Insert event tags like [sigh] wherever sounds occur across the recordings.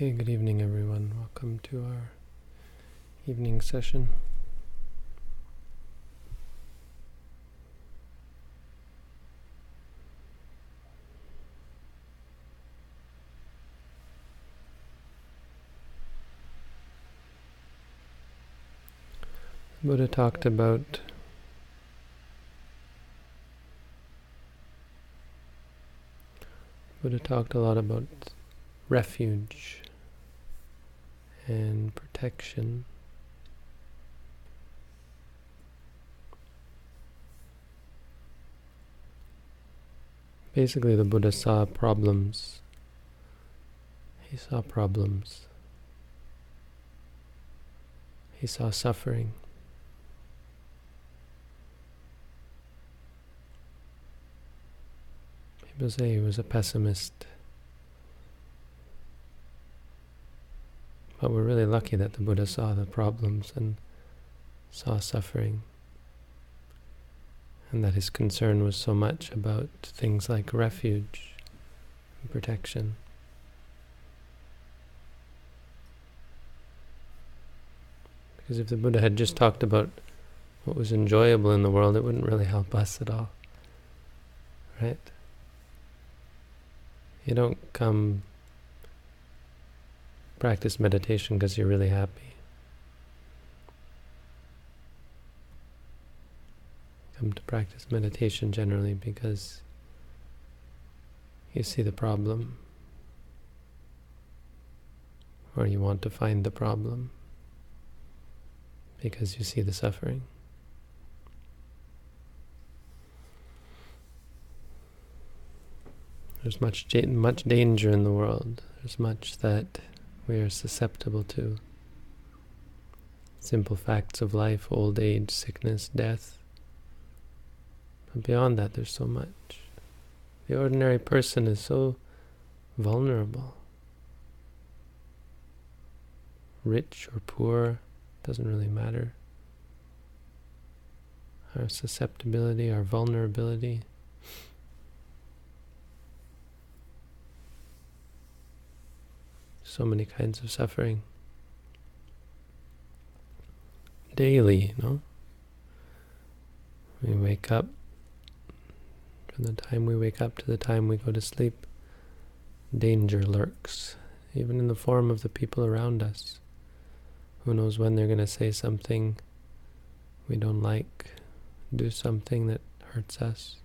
Okay, good evening, everyone. Welcome to our evening session. Buddha talked about Buddha talked a lot about refuge and protection. Basically, the Buddha saw problems. He saw problems. He saw suffering. People say he was a pessimist. But we're really lucky that the Buddha saw the problems and saw suffering. And that his concern was so much about things like refuge and protection. Because if the Buddha had just talked about what was enjoyable in the world, it wouldn't really help us at all. Right? You don't come practice meditation because you're really happy. Come to practice meditation generally because you see the problem or you want to find the problem because you see the suffering. There's much much danger in the world. There's much that we are susceptible to. Simple facts of life, old age, sickness, death. But beyond that, there's so much. The ordinary person is so vulnerable. Rich or poor, doesn't really matter. Our susceptibility, our vulnerability, so many kinds of suffering. Daily, know? We wake up, from the time we wake up to the time we go to sleep, danger lurks, even in the form of the people around us. Who knows when they're going to say something we don't like, do something that hurts us.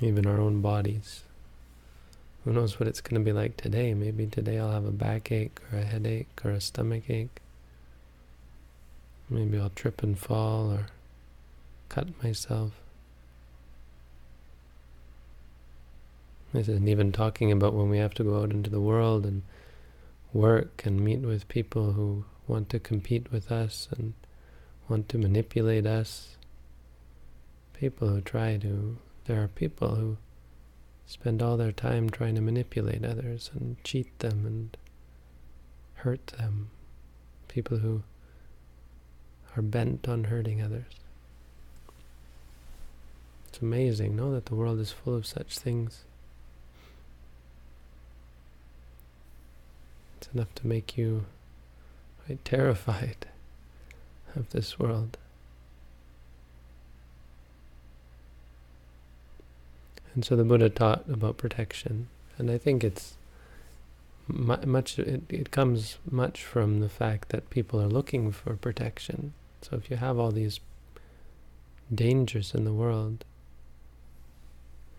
Even our own bodies. Who knows what it's going to be like today? Maybe today I'll have a backache or a headache or a stomach ache. Maybe I'll trip and fall or cut myself. This isn't even talking about when we have to go out into the world and work and meet with people who want to compete with us and want to manipulate us. People who try to, there are people who spend all their time trying to manipulate others and cheat them and hurt them. People who are bent on hurting others. It's amazing, no, that the world is full of such things. It's enough to make you quite [laughs] terrified of this world. And so the Buddha taught about protection, and I think it's much. It, it comes much from the fact that people are looking for protection. So if you have all these dangers in the world,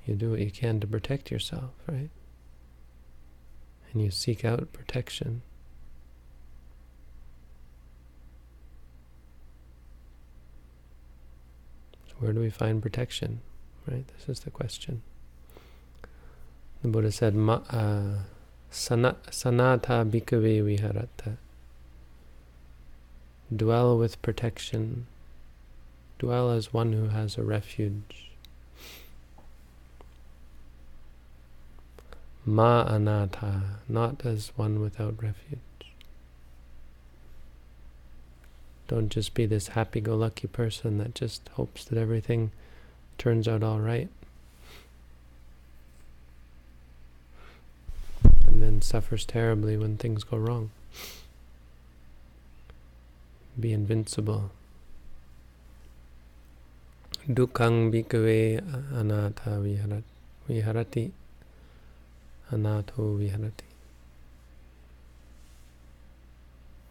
you do what you can to protect yourself, right? And you seek out protection. So where do we find protection? Right? This is the question. The Buddha said, Ma, uh, sanata bhikkhave viharata. Dwell with protection. Dwell as one who has a refuge. Ma anata, not as one without refuge. Don't just be this happy-go-lucky person that just hopes that everything turns out all right. And then suffers terribly when things go wrong. Be invincible. Dukkang bhikkhave anatha viharati. Anatho viharati.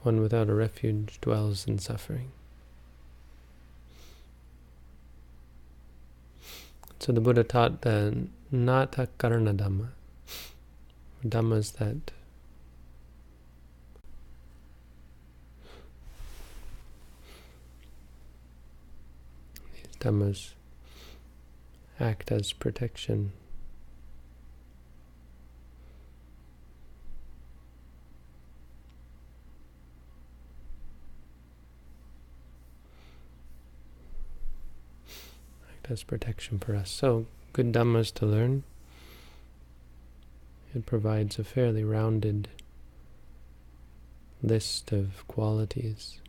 One without a refuge dwells in suffering. So the Buddha taught the Nata Karana Dhamma. Dhammas that these Dhammas act as protection protection for us. So, good Dhammas to learn. It provides a fairly rounded list of qualities,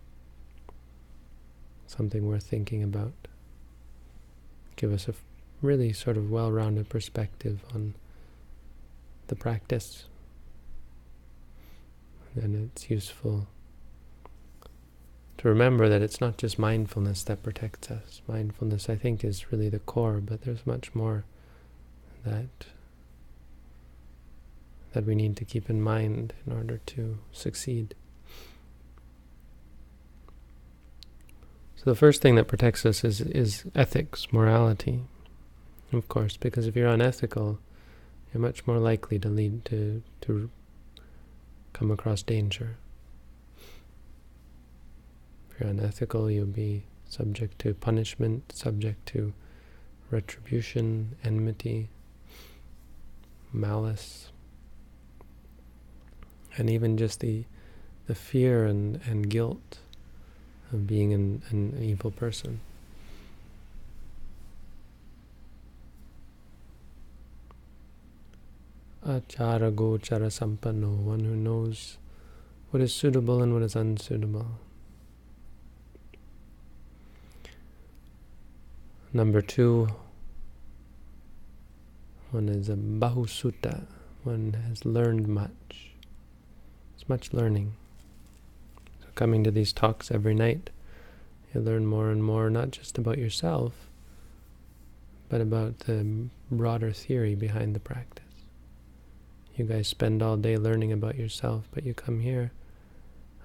something worth thinking about. Give us a really sort of well-rounded perspective on the practice. And it's useful to remember that it's not just mindfulness that protects us. Mindfulness, I think, is really the core, but there's much more that that we need to keep in mind in order to succeed. So the first thing that protects us is is ethics, morality, of course, because if you're unethical, you're much more likely to lead to to come across danger. You're unethical, you'll be subject to punishment, subject to retribution, enmity, malice, and even just the the fear and, and guilt of being an, an evil person. Achara gochara sampanno, one who knows what is suitable and what is unsuitable. Number two, one is a bahusutta, one has learned much. It's much learning. So coming to these talks every night, you learn more and more, not just about yourself, but about the broader theory behind the practice. You guys spend all day learning about yourself, but you come here,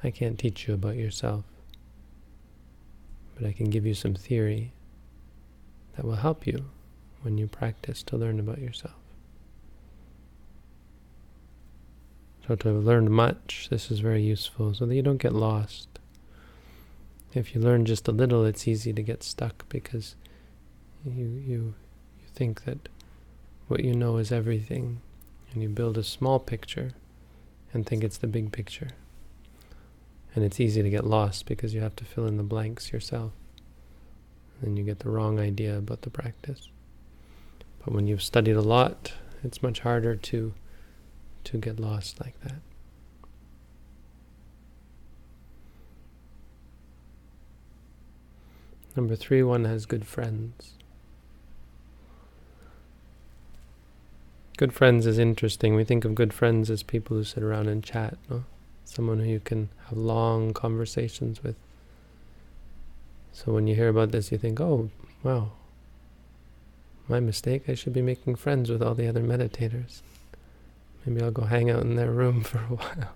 I can't teach you about yourself, but I can give you some theory that will help you when you practice to learn about yourself. So to have learned much, this is very useful so that you don't get lost. If you learn just a little, it's easy to get stuck because you, you, you think that what you know is everything and you build a small picture and think it's the big picture. And it's easy to get lost because you have to fill in the blanks yourself then you get the wrong idea about the practice. But when you've studied a lot, it's much harder to to get lost like that. Number three, one has good friends. Good friends is interesting. We think of good friends as people who sit around and chat, no? Someone who you can have long conversations with. So when you hear about this, you think, oh, wow, my mistake. I should be making friends with all the other meditators. Maybe I'll go hang out in their room [laughs] for a while.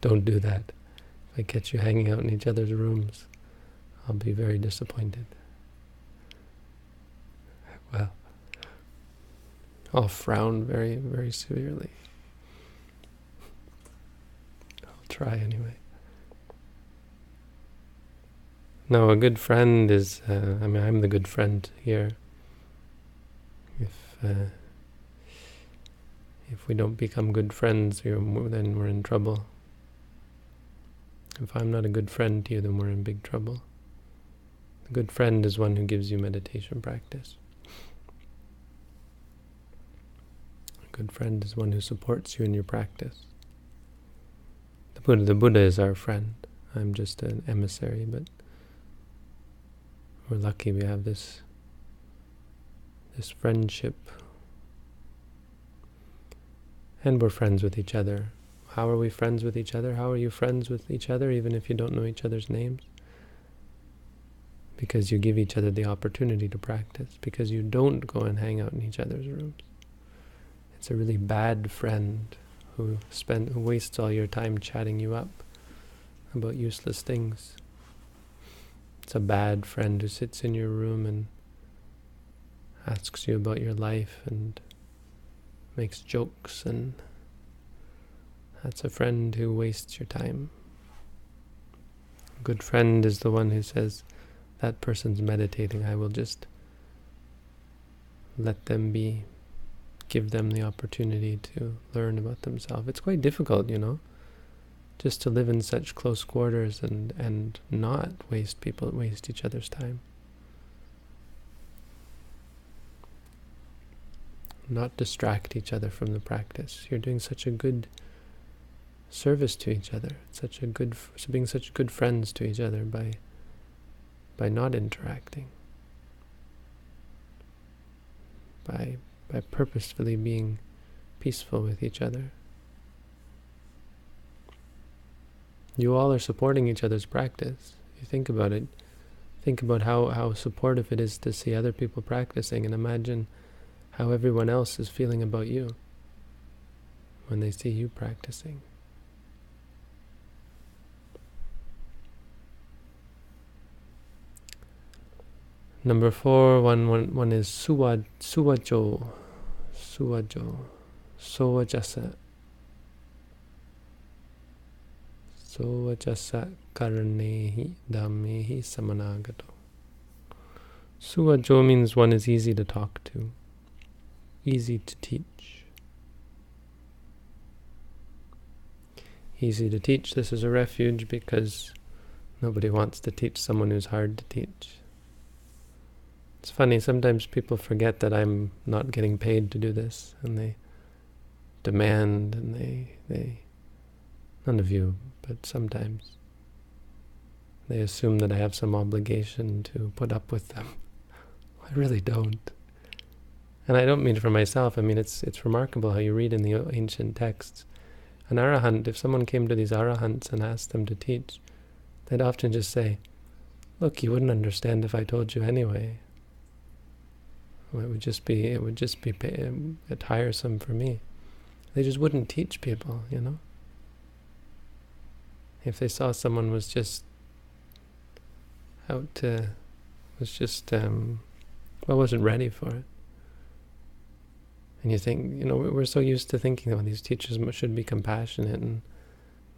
Don't do that. If I catch you hanging out in each other's rooms, I'll be very disappointed. Well, I'll frown very, very severely. I'll try anyway. No, a good friend is, uh, I mean, I'm the good friend here. If uh, if we don't become good friends, then we're in trouble. If I'm not a good friend to you, then we're in big trouble. A good friend is one who gives you meditation practice. A good friend is one who supports you in your practice. The Buddha, the Buddha is our friend. I'm just an emissary, but we're lucky we have this this friendship And we're friends with each other. How are we friends with each other? How are you friends with each other, even if you don't know each other's names? Because you give each other the opportunity to practice, because you don't go and hang out in each other's rooms. It's a really bad friend who spend who wastes all your time chatting you up about useless things. It's a bad friend who sits in your room and asks you about your life and makes jokes and that's a friend who wastes your time. A good friend is the one who says, that person's meditating, I will just let them be, give them the opportunity to learn about themselves. It's quite difficult, you know, just to live in such close quarters and, and not waste people, waste each other's time. not distract each other from the practice. You're doing such a good service to each other, such a good, being such good friends to each other by, by not interacting, by, by purposefully being peaceful with each other. You all are supporting each other's practice. You think about it. Think about how, how supportive it is to see other people practicing and imagine how everyone else is feeling about you when they see you practicing. Number four, one, one, one is suwa, suwajo, suwajo, sowajasa. Sowajasa karnehi dhammehi samannagato. Suwajo means one is easy to talk to easy to teach. Easy to teach, this is a refuge because nobody wants to teach someone who's hard to teach. It's funny, sometimes people forget that I'm not getting paid to do this, and they demand, and they, they, none of you, but sometimes, they assume that I have some obligation to put up with them. [laughs] I really don't. And I don't mean it for myself. I mean, it's it's remarkable how you read in the ancient texts. An arahant, if someone came to these arahants and asked them to teach, they'd often just say, "Look, you wouldn't understand if I told you anyway. It would just be it would just be um, pay, tiresome for me." They just wouldn't teach people, you know. If they saw someone was just out to was just um, well wasn't ready for it and you think, you know, we're so used to thinking, oh, these teachers should be compassionate and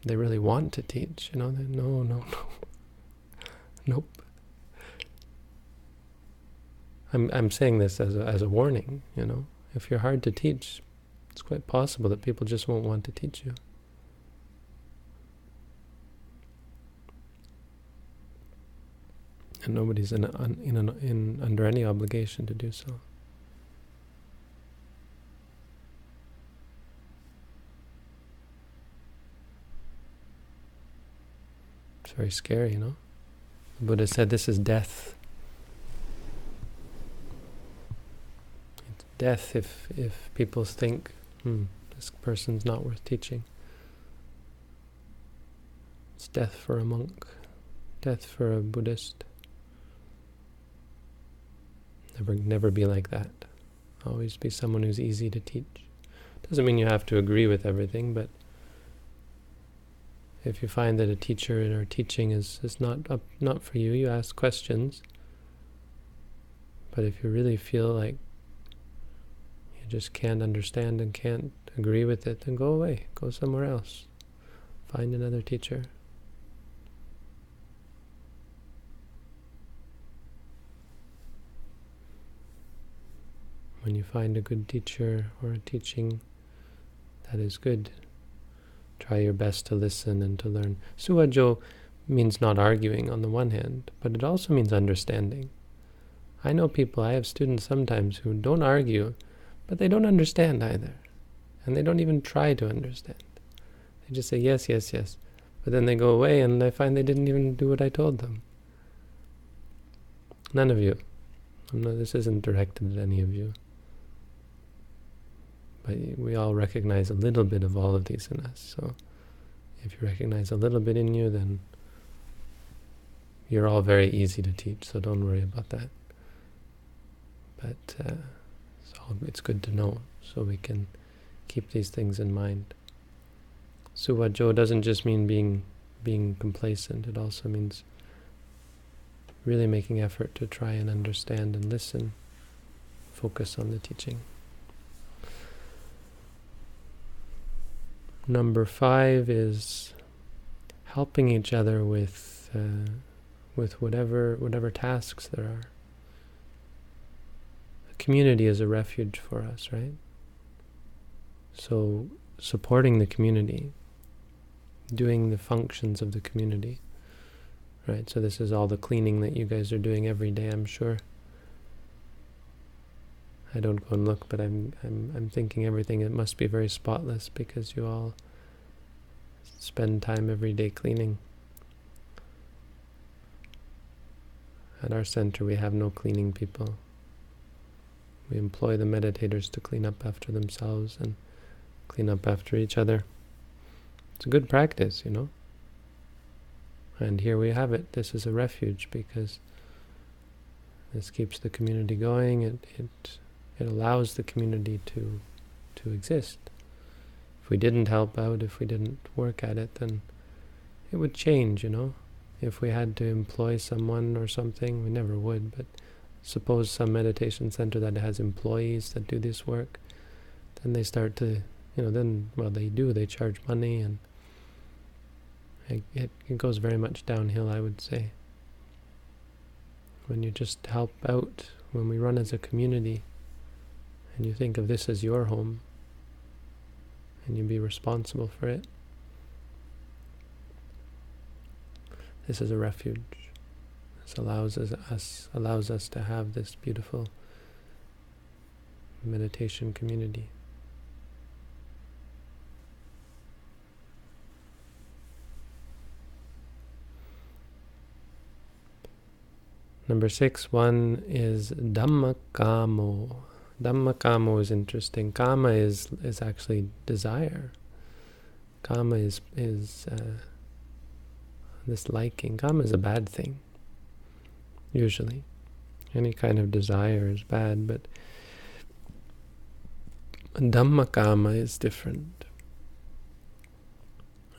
they really want to teach. You know, no, no, no, [laughs] nope. I'm I'm saying this as a, as a warning. You know, if you're hard to teach, it's quite possible that people just won't want to teach you. And nobody's in, in, in under any obligation to do so. It's very scary, you know? The Buddha said this is death. It's death if, if people think, hmm, this person's not worth teaching. It's death for a monk, death for a Buddhist. Never, never be like that. Always be someone who's easy to teach. Doesn't mean you have to agree with everything, but if you find that a teacher or teaching is, is not up, not for you, you ask questions. But if you really feel like you just can't understand and can't agree with it, then go away. Go somewhere else. Find another teacher. When you find a good teacher or a teaching that is good, Try your best to listen and to learn. Suwajo means not arguing on the one hand, but it also means understanding. I know people, I have students sometimes who don't argue, but they don't understand either. And they don't even try to understand. They just say yes, yes, yes. But then they go away and I find they didn't even do what I told them. None of you. Not, this isn't directed at any of you. We all recognize a little bit of all of these in us. So if you recognize a little bit in you, then you're all very easy to teach, so don't worry about that. But uh, it's, all, it's good to know, so we can keep these things in mind. Suwajo doesn't just mean being being complacent, it also means really making effort to try and understand and listen, focus on the teaching. Number five is helping each other with uh, with whatever whatever tasks there are. A community is a refuge for us, right? So supporting the community, doing the functions of the community, right? So this is all the cleaning that you guys are doing every day, I'm sure. I don't go and look, but I'm I'm I'm thinking everything it must be very spotless because you all spend time every day cleaning. At our center we have no cleaning people. We employ the meditators to clean up after themselves and clean up after each other. It's a good practice, you know. And here we have it. This is a refuge because this keeps the community going. It it it allows the community to to exist. If we didn't help out, if we didn't work at it, then it would change, you know. If we had to employ someone or something, we never would, but suppose some meditation center that has employees that do this work, then they start to, you know, then, well, they do, they charge money, and it, it, it goes very much downhill, I would say. When you just help out, when we run as a community, and you think of this as your home and you be responsible for it. This is a refuge. This allows us, us allows us to have this beautiful meditation community. Number six, one is Dhammakamo. Dhammakamo is interesting. Kama is is actually desire. Kama is is uh, this liking. Kama is a bad thing. Usually, any kind of desire is bad, but Dhammakama is different.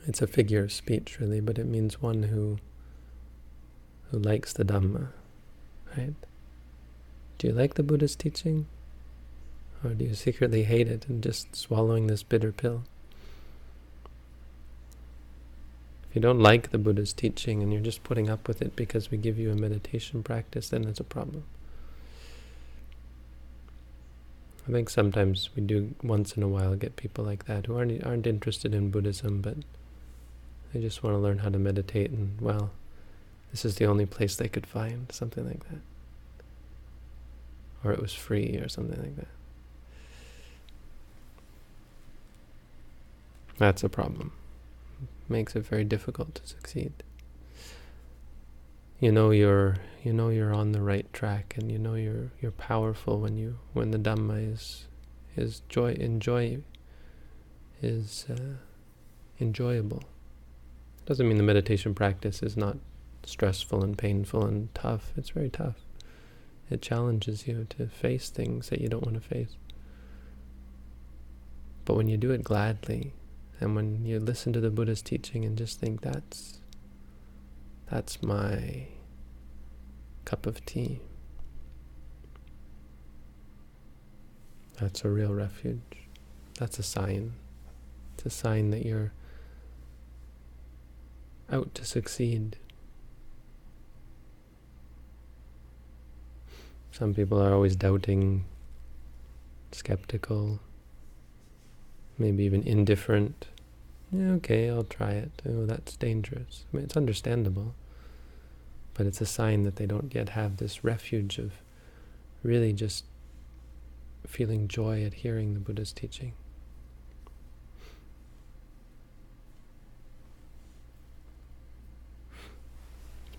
It's a figure of speech, really, but it means one who who likes the Dhamma, right? Do you like the Buddha's teaching? Or do you secretly hate it and just swallowing this bitter pill? If you don't like the Buddha's teaching and you're just putting up with it because we give you a meditation practice, then it's a problem. I think sometimes we do once in a while get people like that who aren't aren't interested in Buddhism, but they just want to learn how to meditate, and well, this is the only place they could find something like that, or it was free or something like that. That's a problem. Makes it very difficult to succeed. You know you're you know you're on the right track and you know you're you're powerful when you when the Dhamma is is joy enjoy is uh, enjoyable. Doesn't mean the meditation practice is not stressful and painful and tough. It's very tough. It challenges you to face things that you don't want to face. But when you do it gladly, and when you listen to the Buddha's teaching and just think that's that's my cup of tea. That's a real refuge. That's a sign. It's a sign that you're out to succeed. Some people are always doubting, skeptical, maybe even indifferent. Yeah, okay, I'll try it. Oh, that's dangerous. I mean, it's understandable. But it's a sign that they don't yet have this refuge of really just feeling joy at hearing the Buddha's teaching.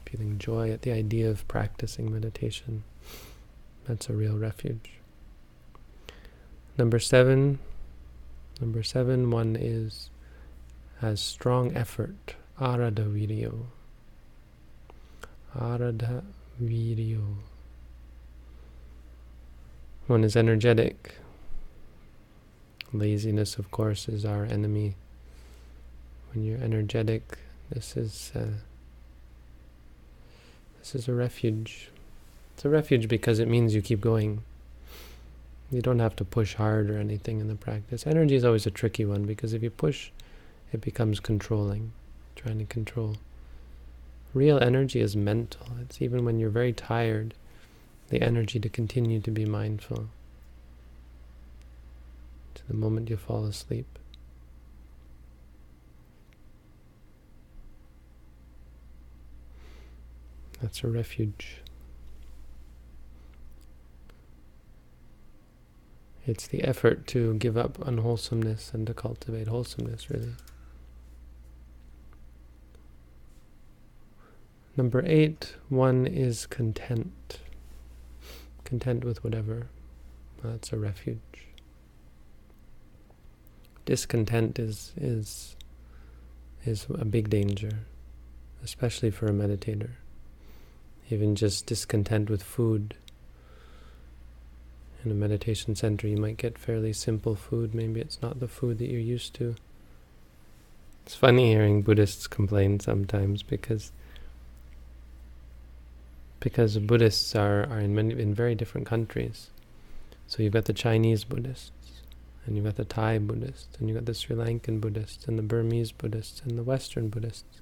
Feeling joy at the idea of practicing meditation. That's a real refuge. Number seven, Number seven, one is has strong effort. Arada viriyo. Arada viriyo. One is energetic. Laziness, of course, is our enemy. When you're energetic, this is uh, this is a refuge. It's a refuge because it means you keep going. You don't have to push hard or anything in the practice. Energy is always a tricky one because if you push, it becomes controlling, trying to control. Real energy is mental. It's even when you're very tired, the energy to continue to be mindful to the moment you fall asleep. That's a refuge. It's the effort to give up unwholesomeness and to cultivate wholesomeness, really. Number eight, one is content. Content with whatever. That's a refuge. Discontent is is is a big danger, especially for a meditator. Even just discontent with food in a meditation center, you might get fairly simple food. Maybe it's not the food that you're used to. It's funny hearing Buddhists complain sometimes because because Buddhists are, are in many in very different countries. So you've got the Chinese Buddhists, and you've got the Thai Buddhists, and you've got the Sri Lankan Buddhists, and the Burmese Buddhists, and the Western Buddhists.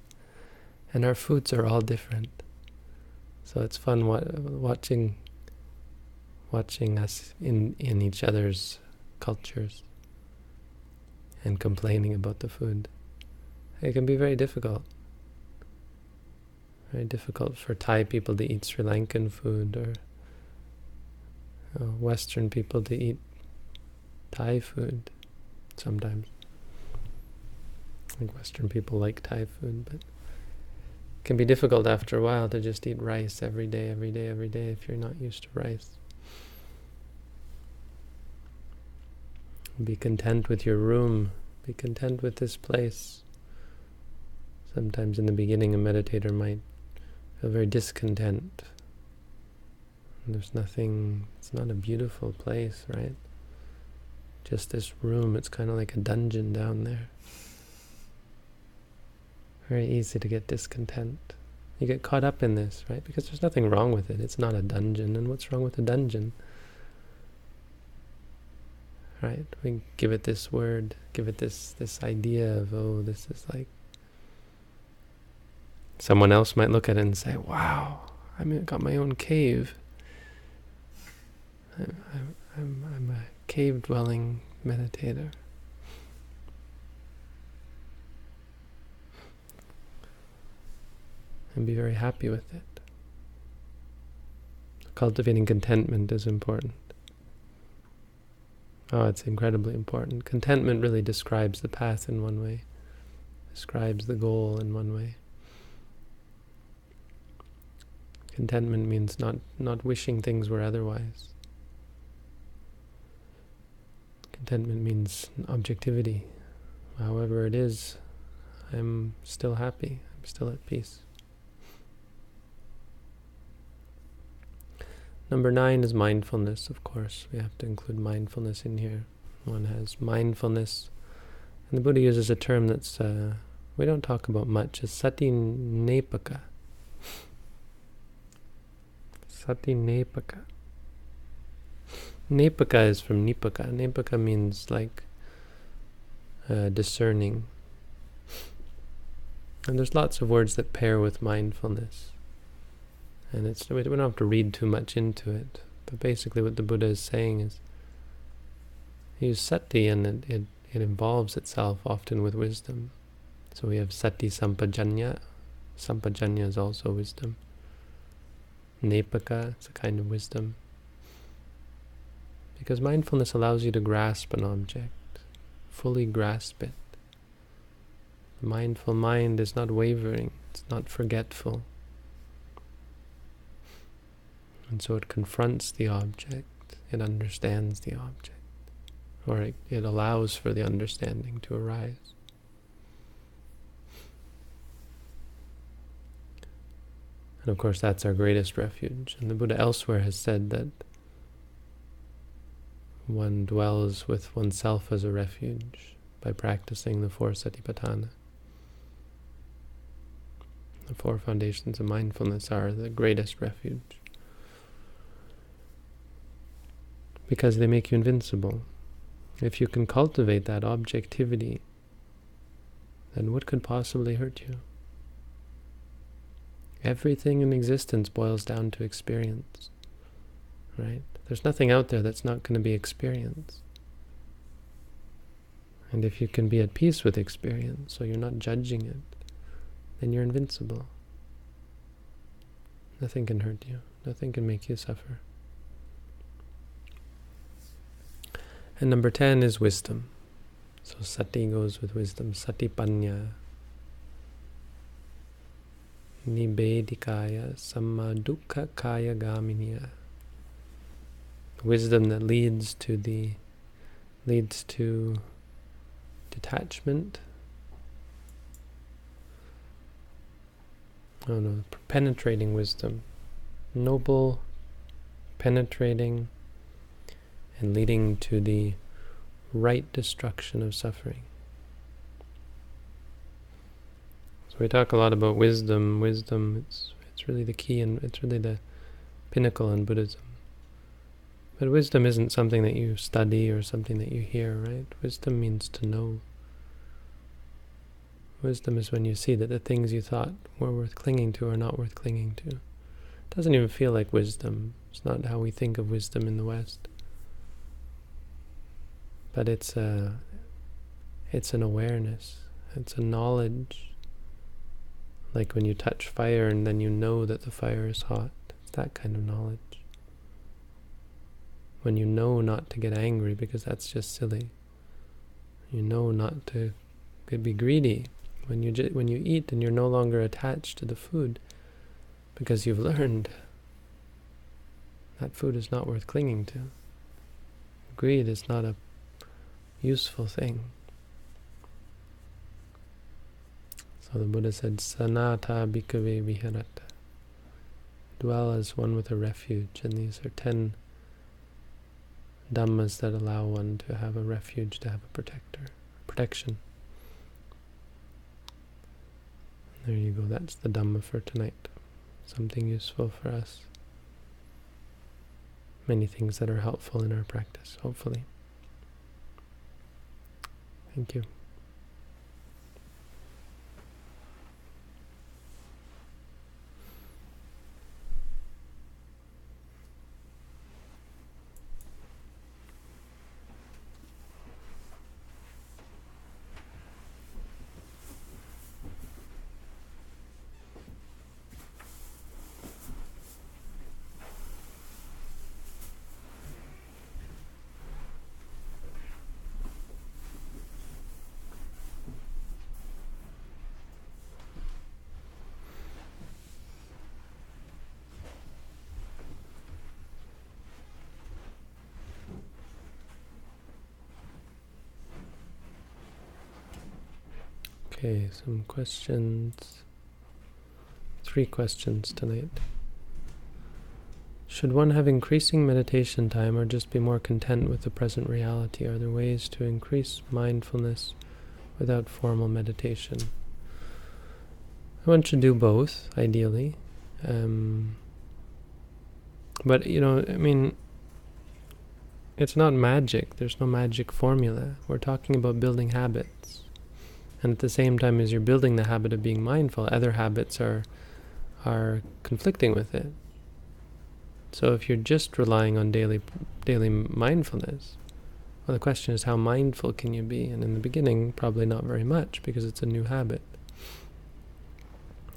And our foods are all different. So it's fun wa- watching watching us in, in each other's cultures and complaining about the food. It can be very difficult. Very difficult for Thai people to eat Sri Lankan food or uh, Western people to eat Thai food sometimes. I think Western people like Thai food, but it can be difficult after a while to just eat rice every day, every day, every day if you're not used to rice. Be content with your room. Be content with this place. Sometimes in the beginning, a meditator might feel very discontent. There's nothing, it's not a beautiful place, right? Just this room, it's kind of like a dungeon down there. Very easy to get discontent. You get caught up in this, right? Because there's nothing wrong with it. It's not a dungeon. And what's wrong with a dungeon? Right? We give it this word, give it this this idea of oh, this is like. Someone else might look at it and say, "Wow, I mean, I got my own cave. I'm, I'm, I'm a cave-dwelling meditator." And be very happy with it. Cultivating contentment is important. Oh, it's incredibly important. Contentment really describes the path in one way, describes the goal in one way. Contentment means not, not wishing things were otherwise. Contentment means objectivity. However it is, I'm still happy. I'm still at peace. Number nine is mindfulness, of course. We have to include mindfulness in here. One has mindfulness. And the Buddha uses a term that's uh, we don't talk about much, is sati nepaka. Sati nepaka. Nepaka is from nipaka. Nepaka means like uh, discerning. And there's lots of words that pair with mindfulness. And it's we don't have to read too much into it. But basically, what the Buddha is saying is, use sati, and it, it, it involves itself often with wisdom. So we have sati sampajanya. Sampajanya is also wisdom. Nepaka is a kind of wisdom. Because mindfulness allows you to grasp an object, fully grasp it. The mindful mind is not wavering, it's not forgetful. And so it confronts the object, it understands the object. or it, it allows for the understanding to arise. And of course, that's our greatest refuge. And the Buddha elsewhere has said that one dwells with oneself as a refuge by practicing the four satipatthana. The four foundations of mindfulness are the greatest refuge because they make you invincible. If you can cultivate that objectivity, then what could possibly hurt you? Everything in existence boils down to experience, right? There's nothing out there that's not going to be experience. And if you can be at peace with experience, so you're not judging it, then you're invincible. Nothing can hurt you. Nothing can make you suffer. And number 10 is wisdom. So sati goes with wisdom. Sati panya. Nibedikaya samma dukkha kaya gaminya. Wisdom that leads to the leads to detachment. Oh no, penetrating wisdom. Noble, penetrating, and leading to the right destruction of suffering. So we talk a lot about wisdom. Wisdom, it's, it's really the key and it's really the pinnacle in Buddhism. But wisdom isn't something that you study or something that you hear, right? Wisdom means to know. Wisdom is when you see that the things you thought were worth clinging to are not worth clinging to. It doesn't even feel like wisdom. It's not how we think of wisdom in the West. But it's a it's an awareness. It's a knowledge. Like when you touch fire and then you know that the fire is hot. It's that kind of knowledge when you know not to get angry because that's just silly. You know not to be greedy when you when you eat and you're no longer attached to the food because you've [laughs] learned that food is not worth clinging to. Greed is not a useful thing. So the Buddha said, Sanata bhikkhave viharata. Dwell as one with a refuge. And these are ten dhammas that allow one to have a refuge, to have a protector, protection. There you go, that's the Dhamma for tonight. Something useful for us. Many things that are helpful in our practice, hopefully. Thank you. Okay, some questions. Three questions tonight. Should one have increasing meditation time or just be more content with the present reality? Are there ways to increase mindfulness without formal meditation? One should do both, ideally. Um, but, you know, I mean, it's not magic. There's no magic formula. We're talking about building habits. And at the same time as you're building the habit of being mindful, other habits are are conflicting with it. So if you're just relying on daily daily mindfulness, well, the question is how mindful can you be? And in the beginning, probably not very much because it's a new habit.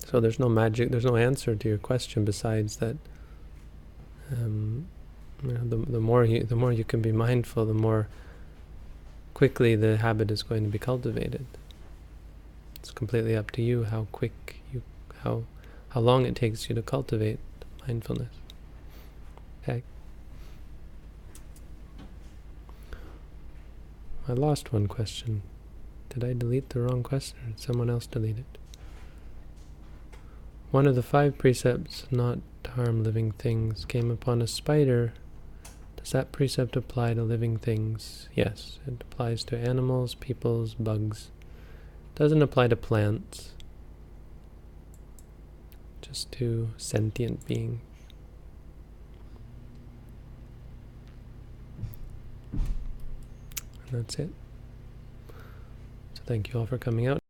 So there's no magic, there's no answer to your question besides that. Um, you know, the the more you the more you can be mindful, the more quickly the habit is going to be cultivated. It's completely up to you how quick you, how, how long it takes you to cultivate mindfulness. Okay. I lost one question. Did I delete the wrong question or did someone else delete it? One of the five precepts not to harm living things came upon a spider. Does that precept apply to living things? Yes, it applies to animals, peoples, bugs. Doesn't apply to plants. Just to sentient beings. And that's it. So thank you all for coming out.